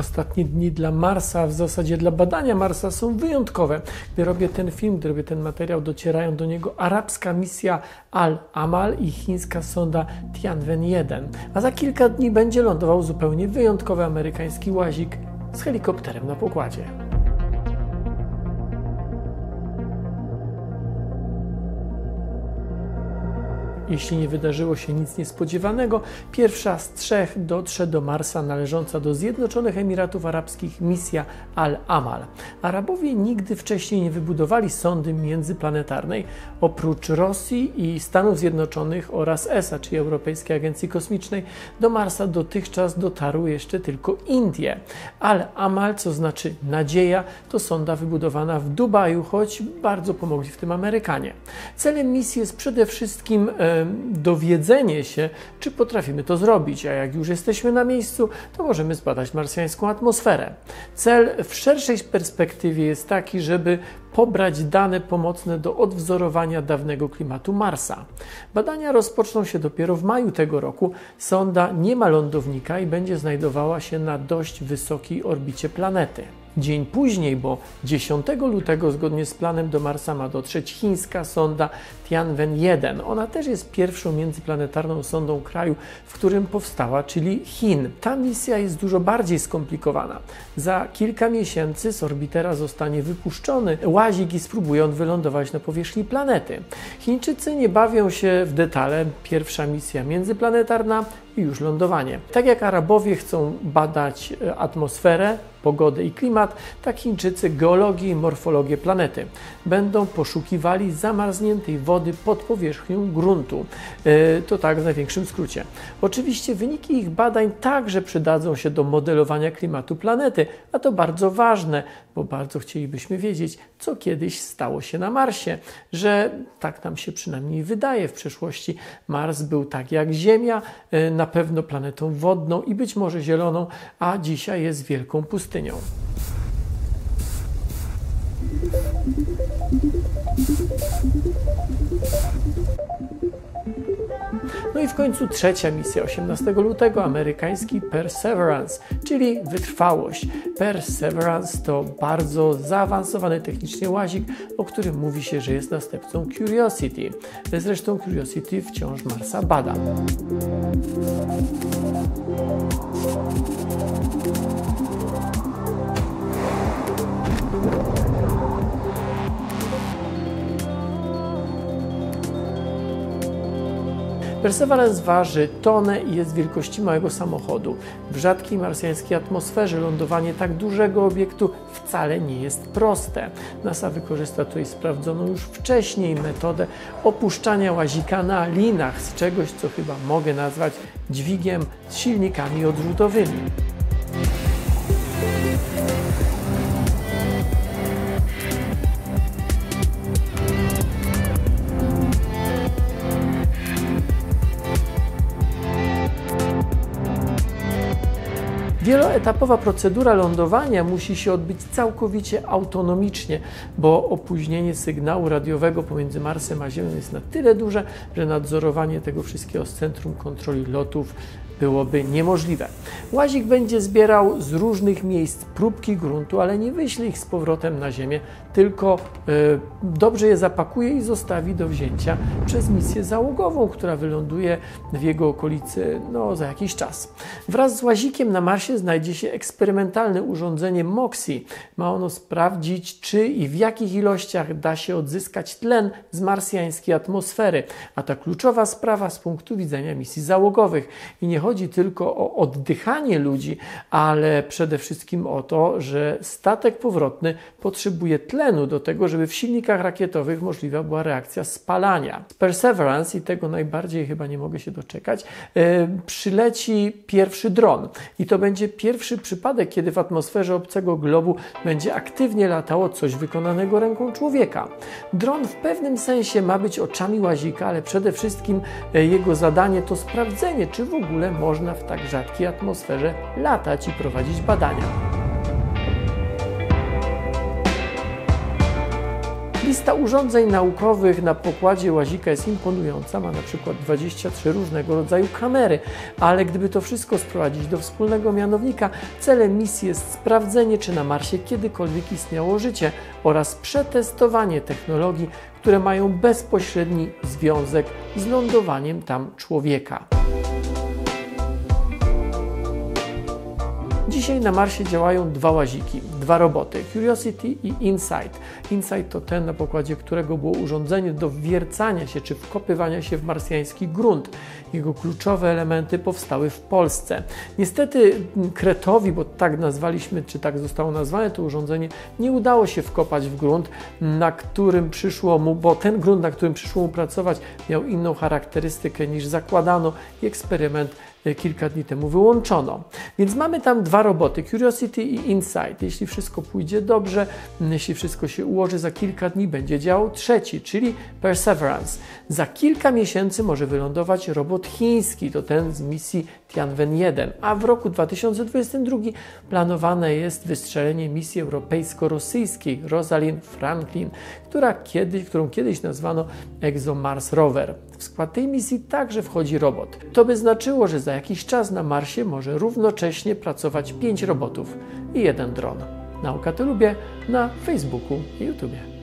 Ostatnie dni dla Marsa, w zasadzie dla badania Marsa są wyjątkowe. Gdy robię ten film, gdy robię ten materiał, docierają do niego arabska misja Al-Amal i chińska sonda Tianwen-1. A za kilka dni będzie lądował zupełnie wyjątkowy amerykański łazik z helikopterem na pokładzie. Jeśli nie wydarzyło się nic niespodziewanego, pierwsza z trzech dotrze do Marsa należąca do Zjednoczonych Emiratów Arabskich misja Al-Amal. Arabowie nigdy wcześniej nie wybudowali sondy międzyplanetarnej. Oprócz Rosji i Stanów Zjednoczonych oraz ESA, czyli Europejskiej Agencji Kosmicznej, do Marsa dotychczas dotarły jeszcze tylko Indie. Al-Amal, co znaczy nadzieja, to sonda wybudowana w Dubaju, choć bardzo pomogli w tym Amerykanie. Celem misji jest przede wszystkim e, dowiedzenie się, czy potrafimy to zrobić, a jak już jesteśmy na miejscu, to możemy zbadać marsjańską atmosferę. Cel w szerszej perspektywie jest taki, żeby pobrać dane pomocne do odwzorowania dawnego klimatu Marsa. Badania rozpoczną się dopiero w maju tego roku. Sonda nie ma lądownika i będzie znajdowała się na dość wysokiej orbicie planety. Dzień później, bo 10 lutego zgodnie z planem do Marsa ma dotrzeć chińska sonda Tianwen-1. Ona też jest pierwszą międzyplanetarną sondą kraju, w którym powstała, czyli Chin. Ta misja jest dużo bardziej skomplikowana. Za kilka miesięcy z orbitera zostanie wypuszczony łazik i spróbuje on wylądować na powierzchni planety. Chińczycy nie bawią się w detale. Pierwsza misja międzyplanetarna i już lądowanie. Tak jak Arabowie chcą badać e, atmosferę, pogodę i klimat, tak Chińczycy geologię i morfologię planety. Będą poszukiwali zamarzniętej wody pod powierzchnią gruntu. E, to tak w największym skrócie. Oczywiście wyniki ich badań także przydadzą się do modelowania klimatu planety, a to bardzo ważne, bo bardzo chcielibyśmy wiedzieć, co kiedyś stało się na Marsie, że tak nam się przynajmniej wydaje w przeszłości. Mars był tak jak Ziemia, e, na pewno planetą wodną i być może zieloną, a dzisiaj jest wielką pustynią. No i w końcu trzecia misja 18 lutego, amerykański Perseverance, czyli wytrwałość. Perseverance to bardzo zaawansowany technicznie łazik, o którym mówi się, że jest następcą Curiosity. Zresztą Curiosity wciąż Marsa bada. Perseverance waży tonę i jest wielkości małego samochodu. W rzadkiej marsjańskiej atmosferze lądowanie tak dużego obiektu wcale nie jest proste. NASA wykorzysta tutaj sprawdzoną już wcześniej metodę opuszczania łazika na linach z czegoś, co chyba mogę nazwać dźwigiem z silnikami odrzutowymi. Wieloetapowa procedura lądowania musi się odbyć całkowicie autonomicznie, bo opóźnienie sygnału radiowego pomiędzy Marsem a Ziemią jest na tyle duże, że nadzorowanie tego wszystkiego z Centrum Kontroli Lotów byłoby niemożliwe. Łazik będzie zbierał z różnych miejsc próbki gruntu, ale nie wyśle ich z powrotem na Ziemię, tylko y, dobrze je zapakuje i zostawi do wzięcia przez misję załogową, która wyląduje w jego okolicy no, za jakiś czas. Wraz z łazikiem na Marsie znajdzie się eksperymentalne urządzenie MOXIE. Ma ono sprawdzić, czy i w jakich ilościach da się odzyskać tlen z marsjańskiej atmosfery, a ta kluczowa sprawa z punktu widzenia misji załogowych. I nie chodzi tylko o oddychanie ludzi, ale przede wszystkim o to, że statek powrotny potrzebuje tlenu do tego, żeby w silnikach rakietowych możliwa była reakcja spalania. Perseverance, i tego najbardziej chyba nie mogę się doczekać, yy, przyleci pierwszy dron. I to będzie pierwszy przypadek, kiedy w atmosferze obcego globu będzie aktywnie latało coś wykonanego ręką człowieka. Dron w pewnym sensie ma być oczami łazika, ale przede wszystkim e, jego zadanie to sprawdzenie, czy w ogóle można w tak rzadkiej atmosferze latać i prowadzić badania. Lista urządzeń naukowych na pokładzie łazika jest imponująca. Ma na przykład 23 różnego rodzaju kamery, ale gdyby to wszystko sprowadzić do wspólnego mianownika, celem misji jest sprawdzenie, czy na Marsie kiedykolwiek istniało życie oraz przetestowanie technologii, które mają bezpośredni związek z lądowaniem tam człowieka. Dzisiaj na Marsie działają dwa łaziki, dwa roboty, Curiosity i InSight. InSight to ten, na pokładzie którego było urządzenie do wiercania się czy wkopywania się w marsjański grunt. Jego kluczowe elementy powstały w Polsce. Niestety Kretowi, bo tak nazwaliśmy, czy tak zostało nazwane to urządzenie, nie udało się wkopać w grunt, na którym przyszło mu, bo ten grunt, na którym przyszło mu pracować, miał inną charakterystykę niż zakładano i eksperyment kilka dni temu wyłączono. Więc mamy tam dwa roboty, Curiosity i Insight. Jeśli wszystko pójdzie dobrze, jeśli wszystko się ułoży, za kilka dni będzie działał trzeci, czyli Perseverance. Za kilka miesięcy może wylądować robot chiński, to ten z misji Tianwen-1, a w roku 2022 planowane jest wystrzelenie misji europejsko-rosyjskiej Rosalind Franklin, która kiedyś, którą kiedyś nazwano ExoMars Rover. W skład tej misji także wchodzi robot. To by znaczyło, że za jakiś czas na Marsie może równocześnie pracować pięć robotów i jeden dron. Nauka to lubię na Facebooku i YouTubie.